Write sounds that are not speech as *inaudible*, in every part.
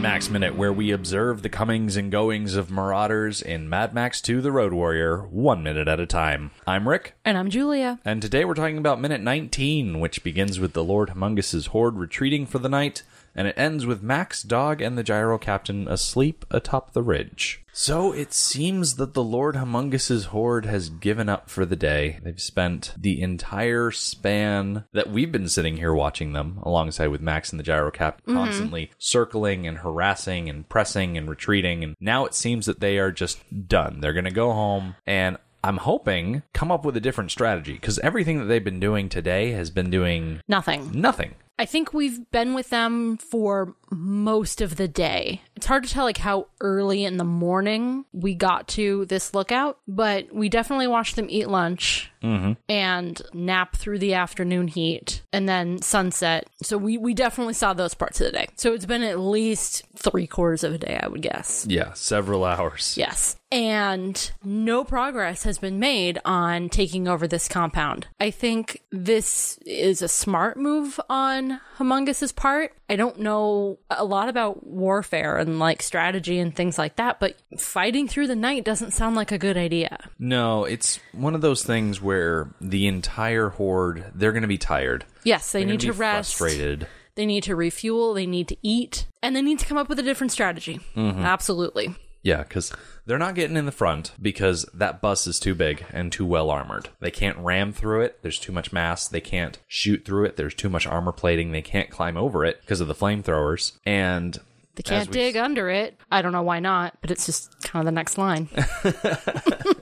Mad Max Minute, where we observe the comings and goings of marauders in Mad Max 2 The Road Warrior, one minute at a time. I'm Rick, And I'm Julia. and today we're talking about minute 19, which begins with the Lord Humongous' horde retreating for the night, and it ends with Max, Dog, and the gyro captain asleep atop the ridge. So it seems that the Lord Humongous' horde has given up for the day. They've spent the entire span that we've been sitting here watching them, alongside with Max and the gyro captain, mm-hmm. constantly circling and harassing and pressing and retreating. And now it seems that they are just done. They're going to go home and I'm hoping come up with a different strategy because everything that they've been doing today has been doing Nothing. nothing. I think we've been with them for most of the day. It's hard to tell like how early in the morning we got to this lookout, but we definitely watched them eat lunch mm-hmm. and nap through the afternoon heat and then sunset. So we, we definitely saw those parts of the day. So it's been at least three quarters of a day, I would guess. Yeah, several hours. Yes. And no progress has been made on taking over this compound. I think this is a smart move on Humongous's part. I don't know a lot about warfare and like strategy and things like that, but fighting through the night doesn't sound like a good idea. No, it's one of those things where the entire horde they're going to be tired. Yes, they They're need be rest. Frustrated. They need to refuel, they need to eat, and they need to come up with a different strategy. Mm-hmm. Absolutely. Yeah, because they're not getting in the front because that bus is too big and too well armored. They can't ram through it. There's too much mass. They can't shoot through it. There's too much armor plating. They can't climb over it because of the flamethrowers. And They can't we- dig under it. I don't know why not, but it's just kind of the next line. *laughs*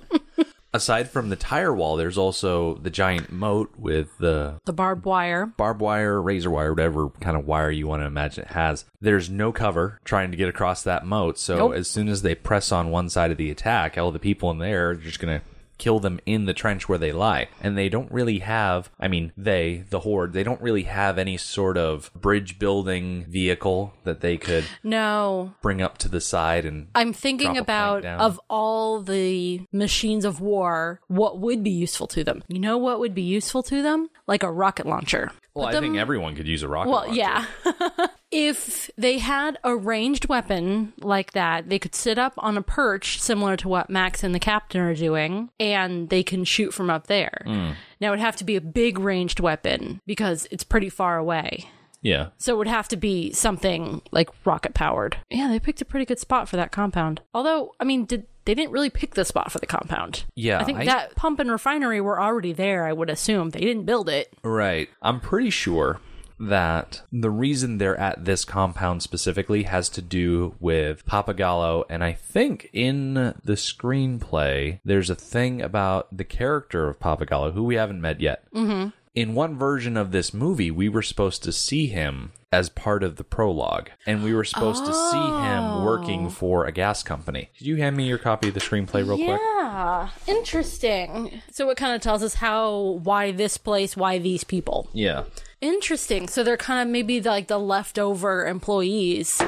aside from the tire wall, there's also the giant moat with the the barbed wire. barbed wire, razor wire, whatever kind of wire you want to imagine it has. There's no cover trying to get across that moat. So Nope. as soon as they press on one side of the attack, all the people in there are just going to kill them in the trench where they lie. And they don't really have, I mean, they, the horde, they don't really have any sort of bridge building vehicle that they could No, bring up to the side and I'm thinking about of all the machines of war, what would be useful to them? You know what would be useful to them? Like a rocket launcher. Well, I think everyone could use a rocket Well, launcher. yeah. *laughs* if they had a ranged weapon like that, they could sit up on a perch similar to what Max and the captain are doing, and they can shoot from up there. Hmm. Now, it would have to be a big ranged weapon because it's pretty far away. Yeah. So it would have to be something like rocket powered. Yeah, they picked a pretty good spot for that compound. Although, I mean, did they didn't really pick the spot for the compound? Yeah, I think I- that pump and refinery were already there. I would assume they didn't build it. Right. I'm pretty sure that the reason they're at this compound specifically has to do with Pappagallo. And I think in the screenplay, there's a thing about the character of Pappagallo, who we haven't met yet. Mm-hmm. In one version of this movie, we were supposed to see him as part of the prologue, and we were supposed to see him oh. working for a gas company. Could you hand me your copy of the screenplay real quick? Yeah, interesting. So it kind of tells us how, why this place, why these people. Yeah. Interesting. So they're kind of maybe like the leftover employees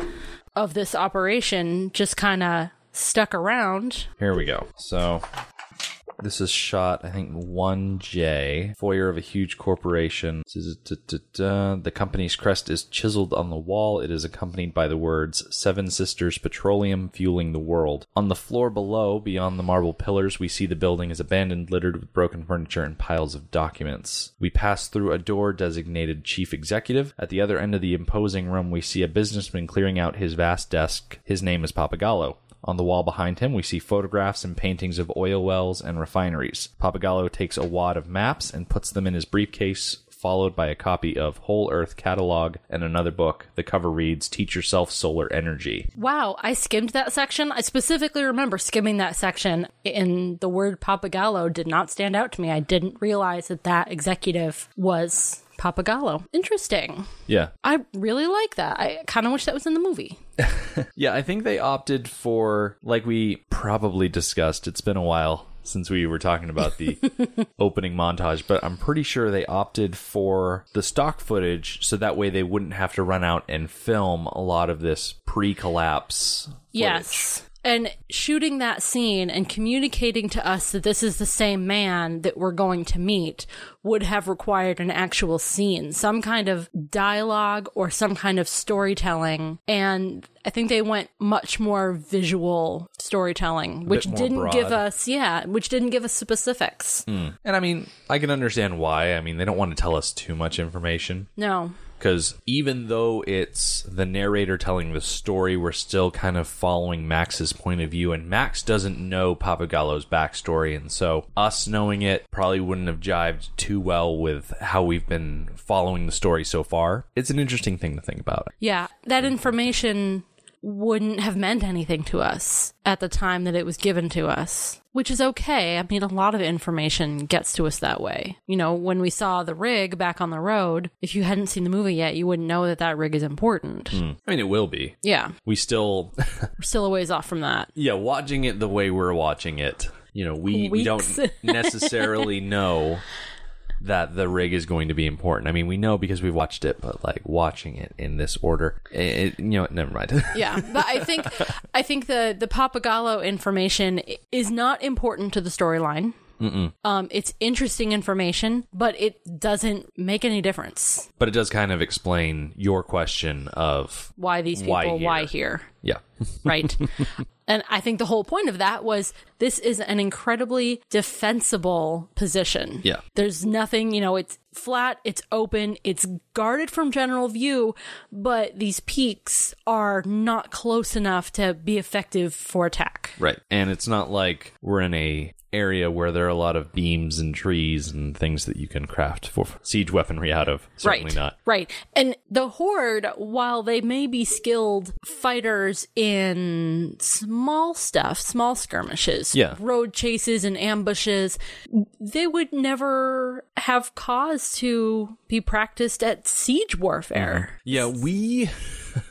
of this operation, just kind of stuck around. Here we go. So this is shot, I think, 1J, foyer of a huge corporation. The company's crest is chiseled on the wall. It is accompanied by the words Seven Sisters Petroleum Fueling the World. On the floor below, beyond the marble pillars, we see the building is abandoned, littered with broken furniture and piles of documents. We pass through a door designated Chief Executive. At the other end of the imposing room, we see a businessman clearing out his vast desk. His name is Pappagallo. On the wall behind him, we see photographs and paintings of oil wells and refineries. Pappagallo takes a wad of maps and puts them in his briefcase, followed by a copy of Whole Earth Catalog and another book. The cover reads Teach Yourself Solar Energy. Wow, I skimmed that section. I specifically remember skimming that section, and the word Pappagallo did not stand out to me. I didn't realize that that executive was Pappagallo. Interesting. Yeah. I really like that. I kind of wish that was in the movie. *laughs* Yeah, I think they opted for, like we probably discussed, it's been a while since we were talking about the *laughs* opening montage, but I'm pretty sure they opted for the stock footage so that way they wouldn't have to run out and film a lot of this pre collapse. Yes. And shooting that scene and communicating to us that this is the same man that we're going to meet would have required an actual scene, some kind of dialogue or some kind of storytelling. And I think they went much more visual storytelling, which didn't broad. give us, yeah, which didn't give us specifics. Hmm. And I mean, I can understand why. I mean, they don't want to tell us too much information. No. Because even though it's the narrator telling the story, we're still kind of following Max's point of view, and Max doesn't know Pappagallo's backstory, and so us knowing it probably wouldn't have jived too well with how we've been following the story so far. It's an interesting thing to think about. Yeah, that information wouldn't have meant anything to us at the time that it was given to us, which is okay. I mean, a lot of information gets to us that way. You know, when we saw the rig back on the road, if you hadn't seen the movie yet, you wouldn't know that that rig is important. Hmm. I mean, it will be. Yeah, We still, *laughs* we're still a ways off from that. yeah, watching it the way we're watching it, you know, we, we don't *laughs* necessarily know that the rig is going to be important. I mean, we know because we've watched it, but like watching it in this order, it, you know, never mind. *laughs* Yeah, but I think I think the the Pappagallo information is not important to the storyline. Um, it's interesting information, but it doesn't make any difference. but it does kind of explain your question of Why these people? Why Why here? here? yeah, *laughs* right? and I think the whole point of that was this is an incredibly defensible position. Yeah. There's nothing, you know, it's flat, it's open, it's guarded from general view, but these peaks are not close enough to be effective for attack. right. And it's not like we're in a area where there are a lot of beams and trees and things that you can craft for siege weaponry out of. Certainly right. not. Right. And the Horde, while they may be skilled fighters in small stuff, small skirmishes, Yeah. road chases and ambushes, they would never have cause to be practiced at siege warfare. Mm-hmm. Yeah, we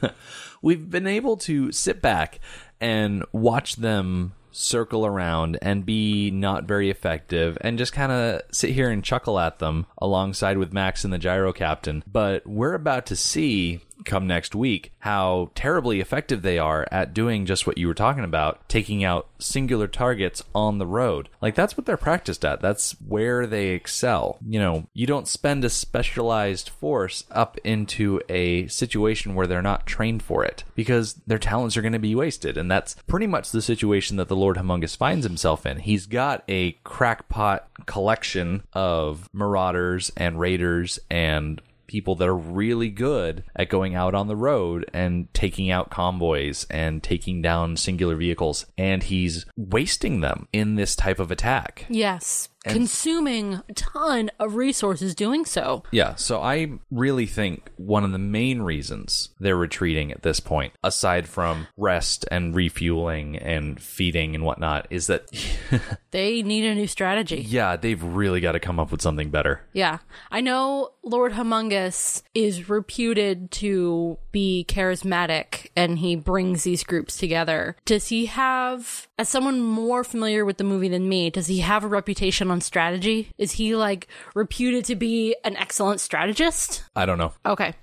*laughs* we've been able to sit back and watch them circle around and be not very effective and just kind of sit here and chuckle at them alongside with Max and the gyro captain. But we're about to see come next week how terribly effective they are at doing just what you were talking about, taking out singular targets on the road. Like that's what they're practiced at. That's where they excel. You know, you don't spend a specialized force up into a situation where they're not trained for it because their talents are going to be wasted. And that's pretty much the situation that the Lord Humongous finds himself in. He's got a crackpot collection of marauders and raiders and people that are really good at going out on the road and taking out convoys and taking down singular vehicles and he's wasting them in this type of attack. Yes. Consuming a ton of resources doing so. Yeah, so I really think one of the main reasons they're retreating at this point, aside from rest and refueling and feeding and whatnot, is that *laughs* They need a new strategy. yeah, they've really got to come up with something better. Yeah. I know Lord Humongous is reputed to be charismatic and he brings these groups together. Does he have, as someone more familiar with the movie than me, does he have a reputation on strategy? Is he like reputed to be an excellent strategist? I don't know. Okay.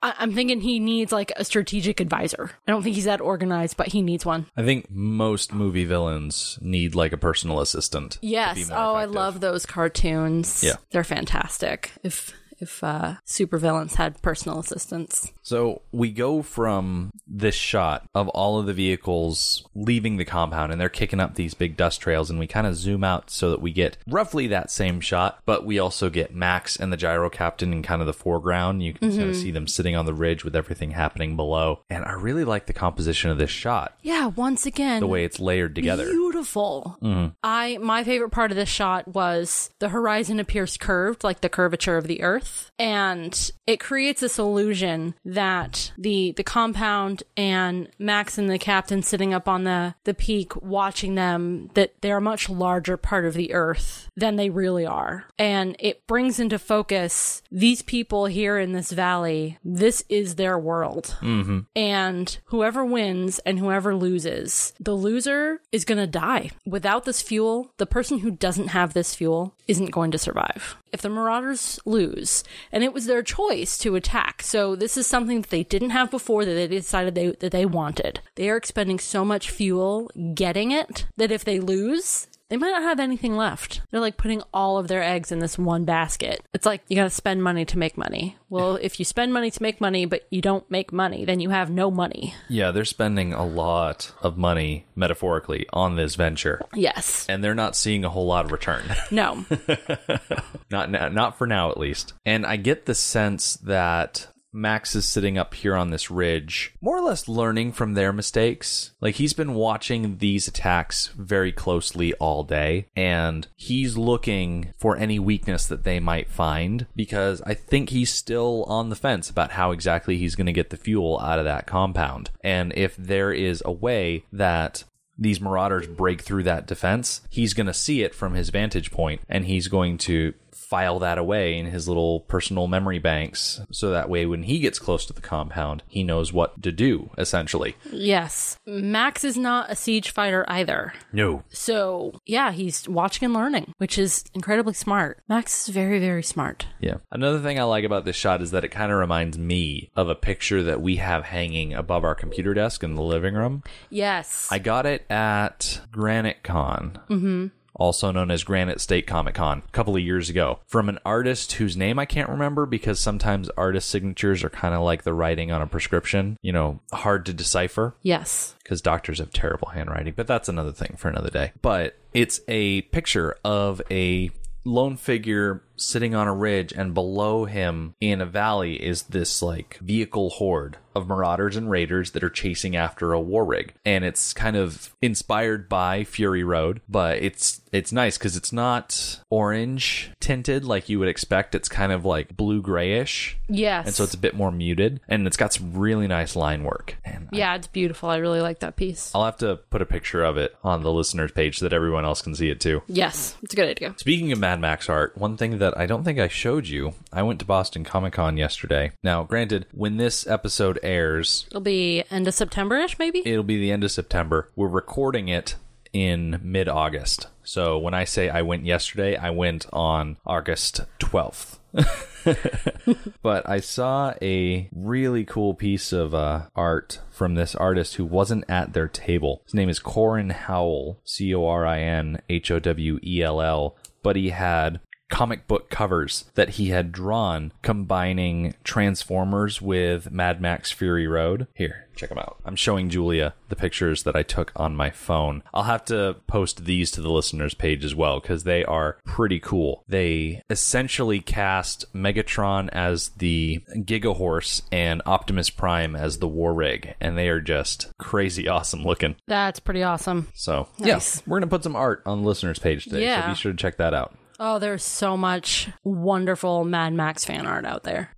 I- I'm thinking he needs like a strategic advisor. I don't think he's that organized, but he needs one. I think most movie villains need like a personal assistant. Yes. Oh, I love those cartoons. Yeah. They're fantastic. If if uh supervillains had personal assistants. So we go from this shot of all of the vehicles leaving the compound and they're kicking up these big dust trails and we kind of zoom out so that we get roughly that same shot, but we also get Max and the gyro captain in kind of the foreground. You can kind of mm-hmm. see them sitting on the ridge with everything happening below. And I really like the composition of this shot, Yeah, once again, the way it's layered together. beautiful. Mm-hmm. I my favorite part of this shot was the horizon appears curved, like the curvature of the Earth, earth. And it creates this illusion that the the compound and Max and the captain sitting up on the, the peak watching them that they're a much larger part of the earth than they really are. And it brings into focus these people here in this valley, this is their world. Mm-hmm. And whoever wins and whoever loses, the loser is going to die. Without this fuel, the person who doesn't have this fuel isn't going to survive. If the Marauders lose, and it was their choice to attack, so this is something that they didn't have before that they decided they, that they wanted. They are expending so much fuel getting it that if they lose, they might not have anything left. They're like putting all of their eggs in this one basket. It's like you gotta spend money to make money. Well, if you spend money to make money, but you don't make money, then you have no money. Yeah, they're spending a lot of money, metaphorically, on this venture. Yes. And they're not seeing a whole lot of return. *laughs* No. not now, not for now, at least. And I get the sense that Max is sitting up here on this ridge, more or less learning from their mistakes. Like he's been watching these attacks very closely all day, and he's looking for any weakness that they might find because I think he's still on the fence about how exactly he's going to get the fuel out of that compound. And if there is a way that these marauders break through that defense, he's going to see it from his vantage point and he's going to file that away in his little personal memory banks so that way when he gets close to the compound, he knows what to do essentially. yes. Max is not a siege fighter either. No. So, yeah, he's watching and learning, which is incredibly smart. Max is very, very smart. Yeah. Another thing I like about this shot is that it kind of reminds me of a picture that we have hanging above our computer desk in the living room. Yes. I got it at Granite Con. Mm-hmm. Also known as Granite State Comic Con, a couple of years ago, from an artist whose name I can't remember because sometimes artist signatures are kind of like the writing on a prescription, you know, hard to decipher yes. because doctors have terrible handwriting, but that's another thing for another day. But it's a picture of a lone figure sitting on a ridge, and below him in a valley is this like vehicle horde of marauders and raiders that are chasing after a war rig. And it's kind of inspired by Fury Road, but it's it's nice because it's not orange tinted like you would expect. It's kind of like blue grayish. Yes. And so it's a bit more muted, and it's got some really nice line work. And yeah, it's beautiful. I really like that piece. I'll have to put a picture of it on the listeners page so that everyone else can see it too. Yes, it's a good idea. Speaking of Mad Max art, one thing that I don't think I showed you, I went to Boston Comic Con yesterday. Now, granted, when this episode airs, It'll be end of September ish, maybe? it'll be the end of September. We're recording it in mid August. So when I say I went yesterday, I went on August 12th. *laughs* but I saw a really cool piece of uh, art from this artist who wasn't at their table. His name is Corin Howell, C O R I N H O W E L L, but he had comic book covers that he had drawn combining Transformers with Mad Max Fury Road. Here, check them out. I'm showing Julia the pictures that I took on my phone. I'll have to post these to the listeners page as well because they are pretty cool. They essentially cast Megatron as the Giga Horse and Optimus Prime as the War Rig, and they are just crazy awesome looking. That's pretty awesome. So, Nice. yeah, we're going to put some art on the listeners page today. Yeah. So be sure to check that out. Oh, there's so much wonderful Mad Max fan art out there.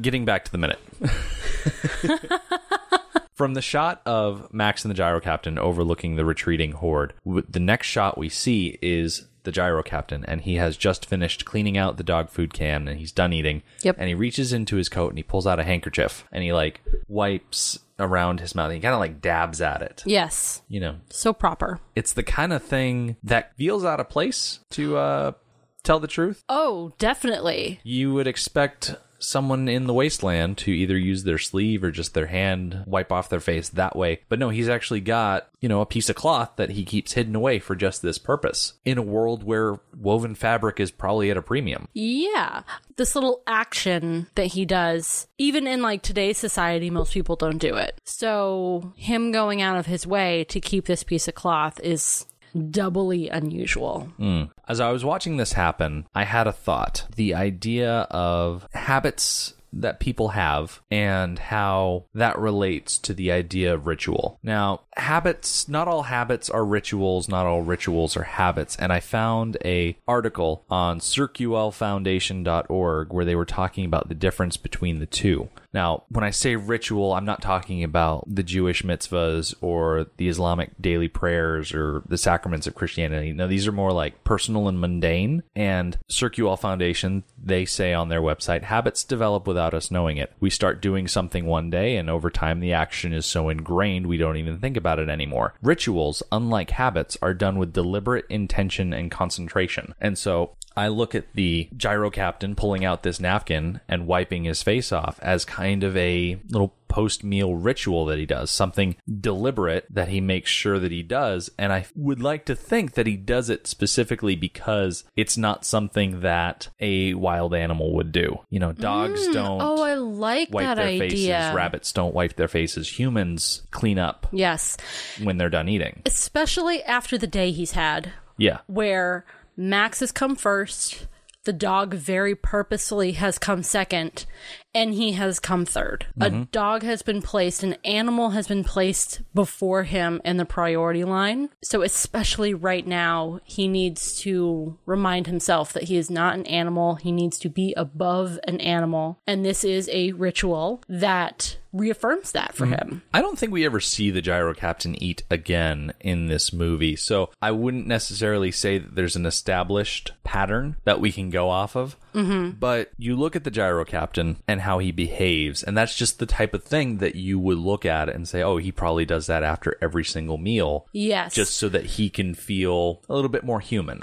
Getting back to the minute. *laughs* From the shot of Max and the Gyro Captain overlooking the retreating horde, the next shot we see is the Gyro Captain, and he has just finished cleaning out the dog food can and he's done eating. Yep. And he reaches into his coat and he pulls out a handkerchief and he like wipes around his mouth. He kind of like dabs at it. Yes. You know, So proper. it's the kind of thing that feels out of place to uh, tell the truth. Oh, definitely. you would expect someone in the wasteland to either use their sleeve or just their hand wipe off their face that way but no he's actually got you know a piece of cloth that he keeps hidden away for just this purpose in a world where woven fabric is probably at a premium Yeah. This little action that he does, even in like today's society, most people don't do it. So him going out of his way to keep this piece of cloth is doubly unusual. Mm. as i was watching this happen i had a thought the idea of habits that people have and how that relates to the idea of ritual. Now, habits, not all habits are rituals, not all rituals are habits. And I found a article on circulfoundation.org where they were talking about the difference between the two. Now, when I say ritual, I'm not talking about the Jewish mitzvahs or the Islamic daily prayers or the sacraments of Christianity. No, these are more like personal and mundane. And Circual Foundation, they say on their website, habits develop without us knowing it. We start doing something one day, and over time, the action is so ingrained we don't even think about it anymore. Rituals, unlike habits, are done with deliberate intention and concentration. And so I look at the gyro captain pulling out this napkin and wiping his face off as kind of a little post meal ritual that he does, something deliberate that he makes sure that he does. And I would like to think that he does it specifically because it's not something that a wild animal would do. You know, dogs mm, don't Oh, I like wipe that their idea. faces, rabbits don't wipe their faces, humans clean up Yes. when they're done eating. Especially after the day he's had, Yeah. where Max has come first, the dog very purposefully has come second, and he has come 3rd A mm-hmm. dog has been placed, an animal has been placed before him in the priority line. So, especially right now, he needs to remind himself that he is not an animal. He needs to be above an animal. And this is a ritual that reaffirms that for him. I don't think we ever see the gyro captain eat again in this movie, so I wouldn't necessarily say that there's an established pattern that we can go off of. Mm-hmm. But you look at the gyro captain and how he behaves, and that's just the type of thing that you would look at and say, oh, he probably does that after every single meal. Yes. Just so that he can feel a little bit more human.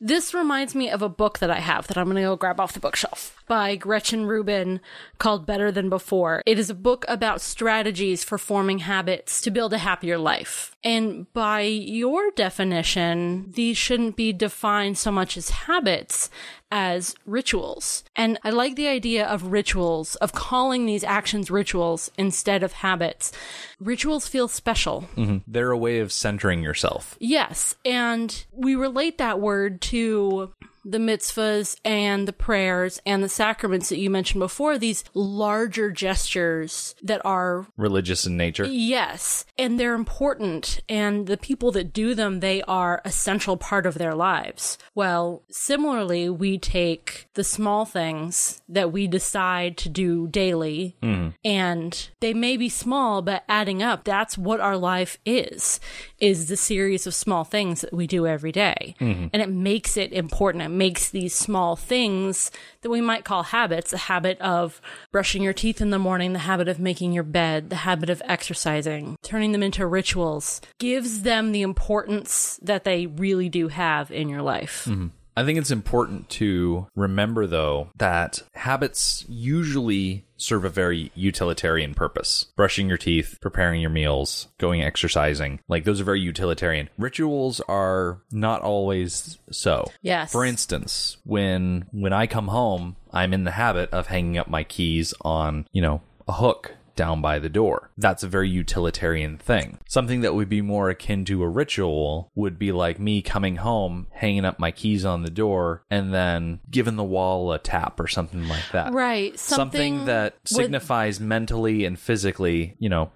This reminds me of a book that I have that I'm going to go grab off the bookshelf by Gretchen Rubin called Better Than Before. It is a book about strategies for forming habits to build a happier life. And by your definition, these shouldn't be defined so much as habits as rituals. And I like the idea of rituals, of calling these actions rituals instead of habits. Rituals feel special. Mm-hmm. They're a way of centering yourself. Yes, and we relate that word to the mitzvahs and the prayers and the sacraments that you mentioned before, these larger gestures that are, Religious in nature. yes, and they're important. And the people that do them, they are a central part of their lives. Well, similarly, we take the small things that we decide to do daily, mm-hmm. and they may be small, but adding up, that's what our life is, is the series of small things that we do every day. Mm-hmm. And it makes it important. It makes these small things that we might call habits, the habit of brushing your teeth in the morning, the habit of making your bed, the habit of exercising, turning them into rituals, gives them the importance that they really do have in your life. Mm-hmm. I think it's important to remember, though, that habits usually serve a very utilitarian purpose. Brushing your teeth, preparing your meals, going exercising, like those are very utilitarian. Rituals are not always so. Yes. For instance, when when I come home, I'm in the habit of hanging up my keys on, you know, a hook down by the door. That's a very utilitarian thing. Something that would be more akin to a ritual would be like me coming home, hanging up my keys on the door, and then giving the wall a tap or something like that. Right. Something, Something, that with- signifies mentally and physically, you know,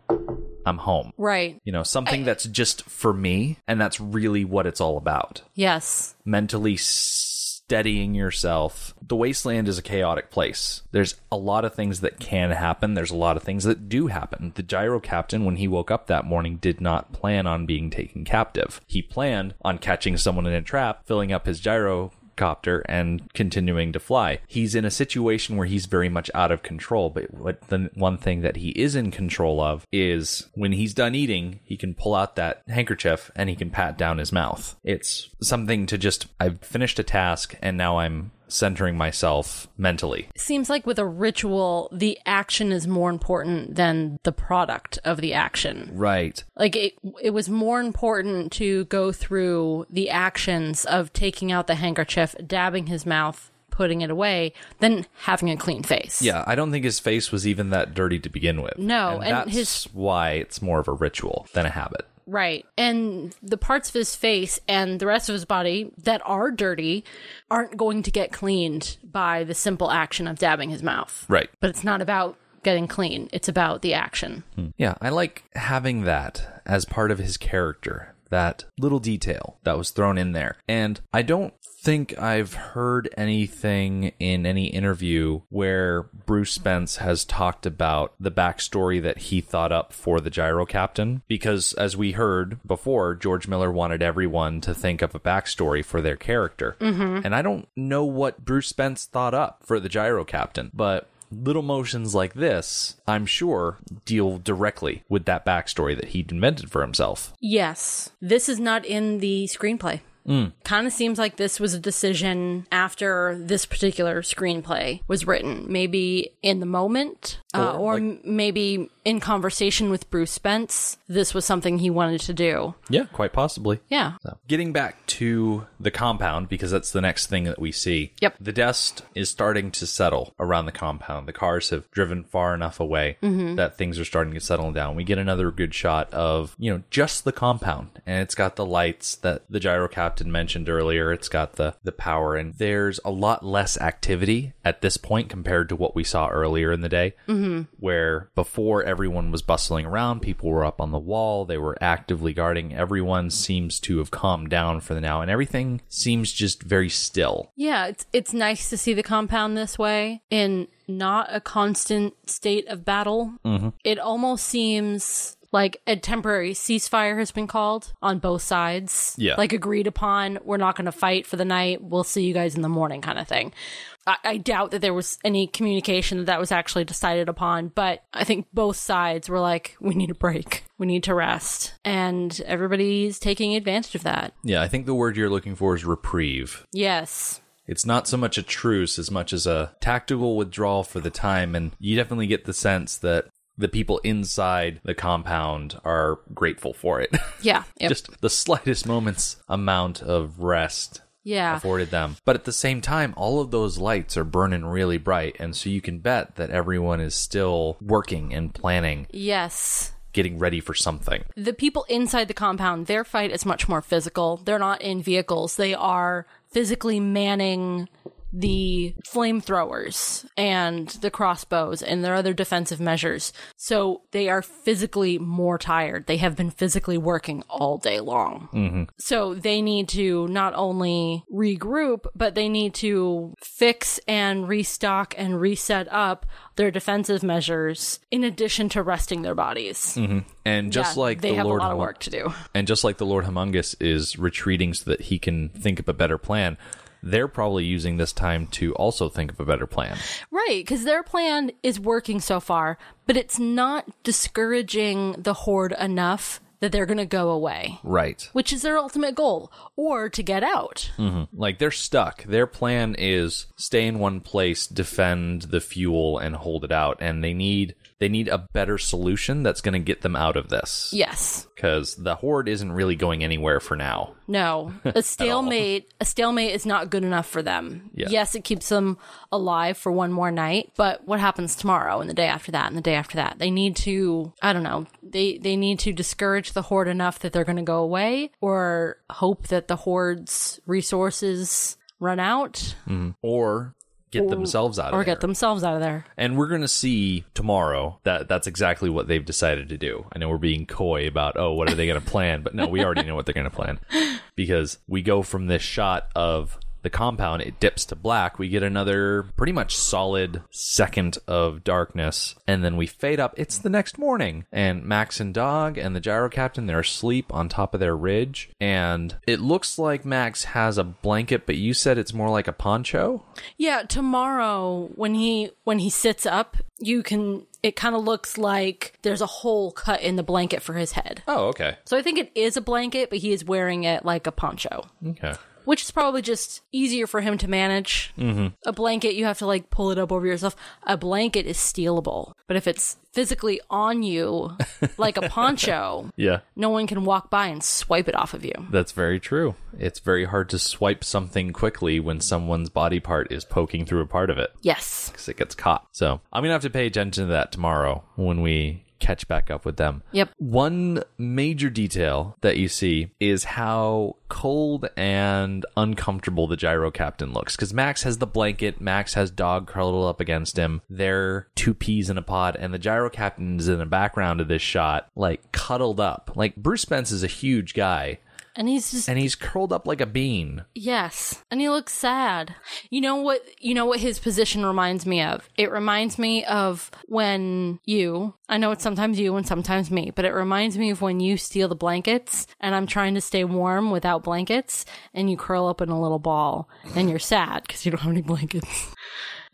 I'm home. Right. You know, something that's just for me, and that's really what it's all about Yes. mentally steadying yourself. The wasteland is a chaotic place. There's a lot of things that can happen. There's a lot of things that do happen. The gyro captain, when he woke up that morning, did not plan on being taken captive. He planned on catching someone in a trap, filling up his gyro copter and continuing to fly. He's in a situation where he's very much out of control, but what the one thing that he is in control of is when he's done eating, he can pull out that handkerchief and he can pat down his mouth. It's something to just I've finished a task and now I'm centering myself mentally. Seems like with a ritual, the action is more important than the product of the action. Right. Like it, it was more important to go through the actions of taking out the handkerchief, dabbing his mouth, putting it away, than having a clean face. Yeah, I don't think his face was even that dirty to begin with. No, and, and that's his- why it's more of a ritual than a habit. Right. And the parts of his face and the rest of his body that are dirty aren't going to get cleaned by the simple action of dabbing his mouth. Right. But it's not about getting clean, it's about the action. Hmm. Yeah, I like having that as part of his character. That little detail that was thrown in there. And I don't think I've heard anything in any interview where Bruce Spence has talked about the backstory that he thought up for the gyro captain. Because as we heard before, George Miller wanted everyone to think of a backstory for their character. Mm-hmm. And I don't know what Bruce Spence thought up for the gyro captain, but little motions like this, I'm sure, deal directly with that backstory that he'd invented for himself. Yes. This is not in the screenplay. Kind of seems like this was a decision after this particular screenplay was written. Maybe in the moment, uh, Or, or m- maybe in conversation with Bruce Spence, this was something he wanted to do. Yeah, quite possibly. Yeah. So, getting back to the compound, because that's the next thing that we see. Yep. The dust is starting to settle around the compound. The cars have driven far enough away that things are starting to settle down. We get another good shot of, you know, just the compound. And it's got the lights that the gyro captain mentioned earlier. It's got the, the power. And there's a lot less activity at this point compared to what we saw earlier in the day, mm-hmm. where before everyone was bustling around, people were up on the wall, they were actively guarding. Everyone seems to have calmed down for the now, and everything seems just very still. Yeah, it's it's nice to see the compound this way in not a constant state of battle. Mm-hmm. It almost seems like a temporary ceasefire has been called on both sides. Yeah. Like agreed upon, we're not going to fight for the night. We'll see you guys in the morning kind of thing. I, I doubt that there was any communication that that was actually decided upon, but I think both sides were like, we need a break. We need to rest. And everybody's taking advantage of that. Yeah, I think the word you're looking for is reprieve. Yes. It's not so much a truce as much as a tactical withdrawal for the time, and you definitely get the sense that the people inside the compound are grateful for it. *laughs* Yeah. Yep. Just the slightest moment's amount of rest yeah. afforded them. But at the same time, all of those lights are burning really bright, and so you can bet that everyone is still working and planning, Yes. getting ready for something. The people inside the compound, their fight is much more physical. They're not in vehicles. They are physically manning the flamethrowers and the crossbows and their other defensive measures. So they are physically more tired. They have been physically working all day long. Mm-hmm. So they need to not only regroup, but they need to fix and restock and reset up their defensive measures in addition to resting their bodies. Mm-hmm. And just Yeah, like they the have Lord a lot of work to do. And just like the Lord Humongous is retreating so that he can think of a better plan, they're probably using this time to also think of a better plan. Right, because their plan is working so far, but it's not discouraging the horde enough that they're going to go away, Right. which is their ultimate goal, or to get out. Mm-hmm. Like they're stuck. Their plan is stay in one place, defend the fuel and hold it out and they need they need a better solution that's going to get them out of this. Yes. Cuz the horde isn't really going anywhere for now. No, *laughs* a stalemate. a stalemate is not good enough for them. Yeah. Yes, it keeps them alive for one more night, but what happens tomorrow and the day after that and the day after that? They need to. I don't know. They they need to discourage the horde enough that they're going to go away, or hope that the horde's resources run out, mm-hmm. Or get themselves out of or there. get themselves out of there. And we're going to see tomorrow that that's exactly what they've decided to do. I know we're being coy about, oh, what are they going to plan? But no, we already know what they're going to plan. *laughs* Because we go from this shot of the compound, it dips to black. We get another pretty much solid second of darkness. And then we fade up. It's the next morning. And Max and Dog and the gyro captain, they're asleep on top of their ridge. And it looks like Max has a blanket, but you said it's more like a poncho? Yeah, tomorrow when he when he sits up, you can it kind of looks like there's a hole cut in the blanket for his head. Oh, okay. So I think it is a blanket, but he is wearing it like a poncho, Okay. Which is probably just easier for him to manage. Mm-hmm. A blanket, you have to like pull it up over yourself. A blanket is stealable, but if it's physically on you *laughs* like a poncho, Yeah. no one can walk by and swipe it off of you. That's very true. It's very hard to swipe something quickly when someone's body part is poking through a part of it Yes. because it gets caught. So I'm to have to pay attention to that tomorrow when we catch back up with them. Yep. One major detail that you see is how cold and uncomfortable the gyro captain looks. Because Max has the blanket, Max has dog curled up against him. They're two peas in a pod, and the gyro captain is in the background of this shot, like cuddled up. Like Bruce Spence is a huge guy, And he's just and he's curled up like a bean. yes, and he looks sad. You know what? You know what his position reminds me of? It reminds me of when you. I know it's sometimes you and sometimes me, but it reminds me of when you steal the blankets and I'm trying to stay warm without blankets, and you curl up in a little ball, and you're sad because you don't have any blankets. *laughs*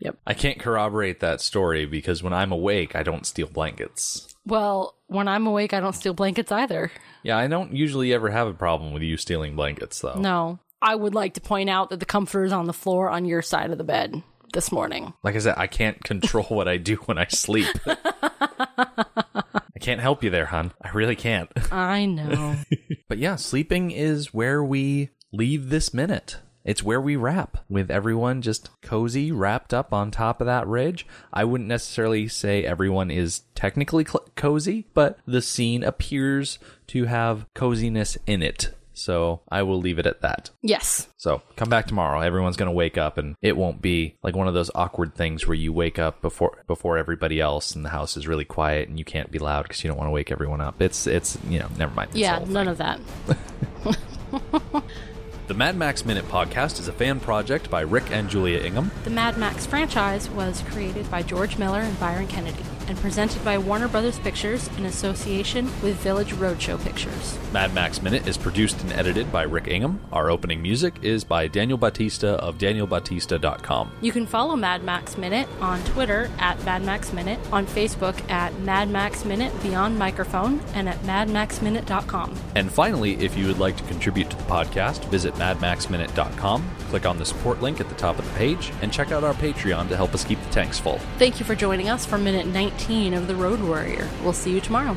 Yep. I can't corroborate that story because when I'm awake, I don't steal blankets. Well, when I'm awake, I don't steal blankets either. Yeah, I don't usually ever have a problem with you stealing blankets, though. No. I would like to point out that the comforter is on the floor on your side of the bed this morning. Like I said, I can't control *laughs* what I do when I sleep. I can't help you there, hon. I really can't. I know. *laughs* But yeah, sleeping is where we leave this minute. It's where we wrap with everyone just cozy, wrapped up on top of that ridge. I wouldn't necessarily say everyone is technically cl- cozy, but the scene appears to have coziness in it. So I will leave it at that. yes. So come back tomorrow. Everyone's gonna wake up, and it won't be like one of those awkward things where you wake up before before everybody else, and the house is really quiet, and you can't be loud because you don't want to wake everyone up. It's it's you know never mind. Yeah, none thing. of that. *laughs* *laughs* The Mad Max Minute podcast is a fan project by Rick and Julia Ingham. The Mad Max franchise was created by George Miller and Byron Kennedy and presented by Warner Brothers Pictures in association with Village Roadshow Pictures. Mad Max Minute is produced and edited by Rick Ingham. Our opening music is by Daniel Batista of danielbatista.com. You can follow Mad Max Minute on Twitter at Mad Max Minute, on Facebook at Mad Max Minute Beyond Microphone, and at madmaxminute.com. And finally, if you would like to contribute to the podcast, visit madmaxminute.com, click on the support link at the top of the page, and check out our Patreon to help us keep the tanks full. Thank you for joining us for minute 19 of The Road Warrior. We'll see you tomorrow.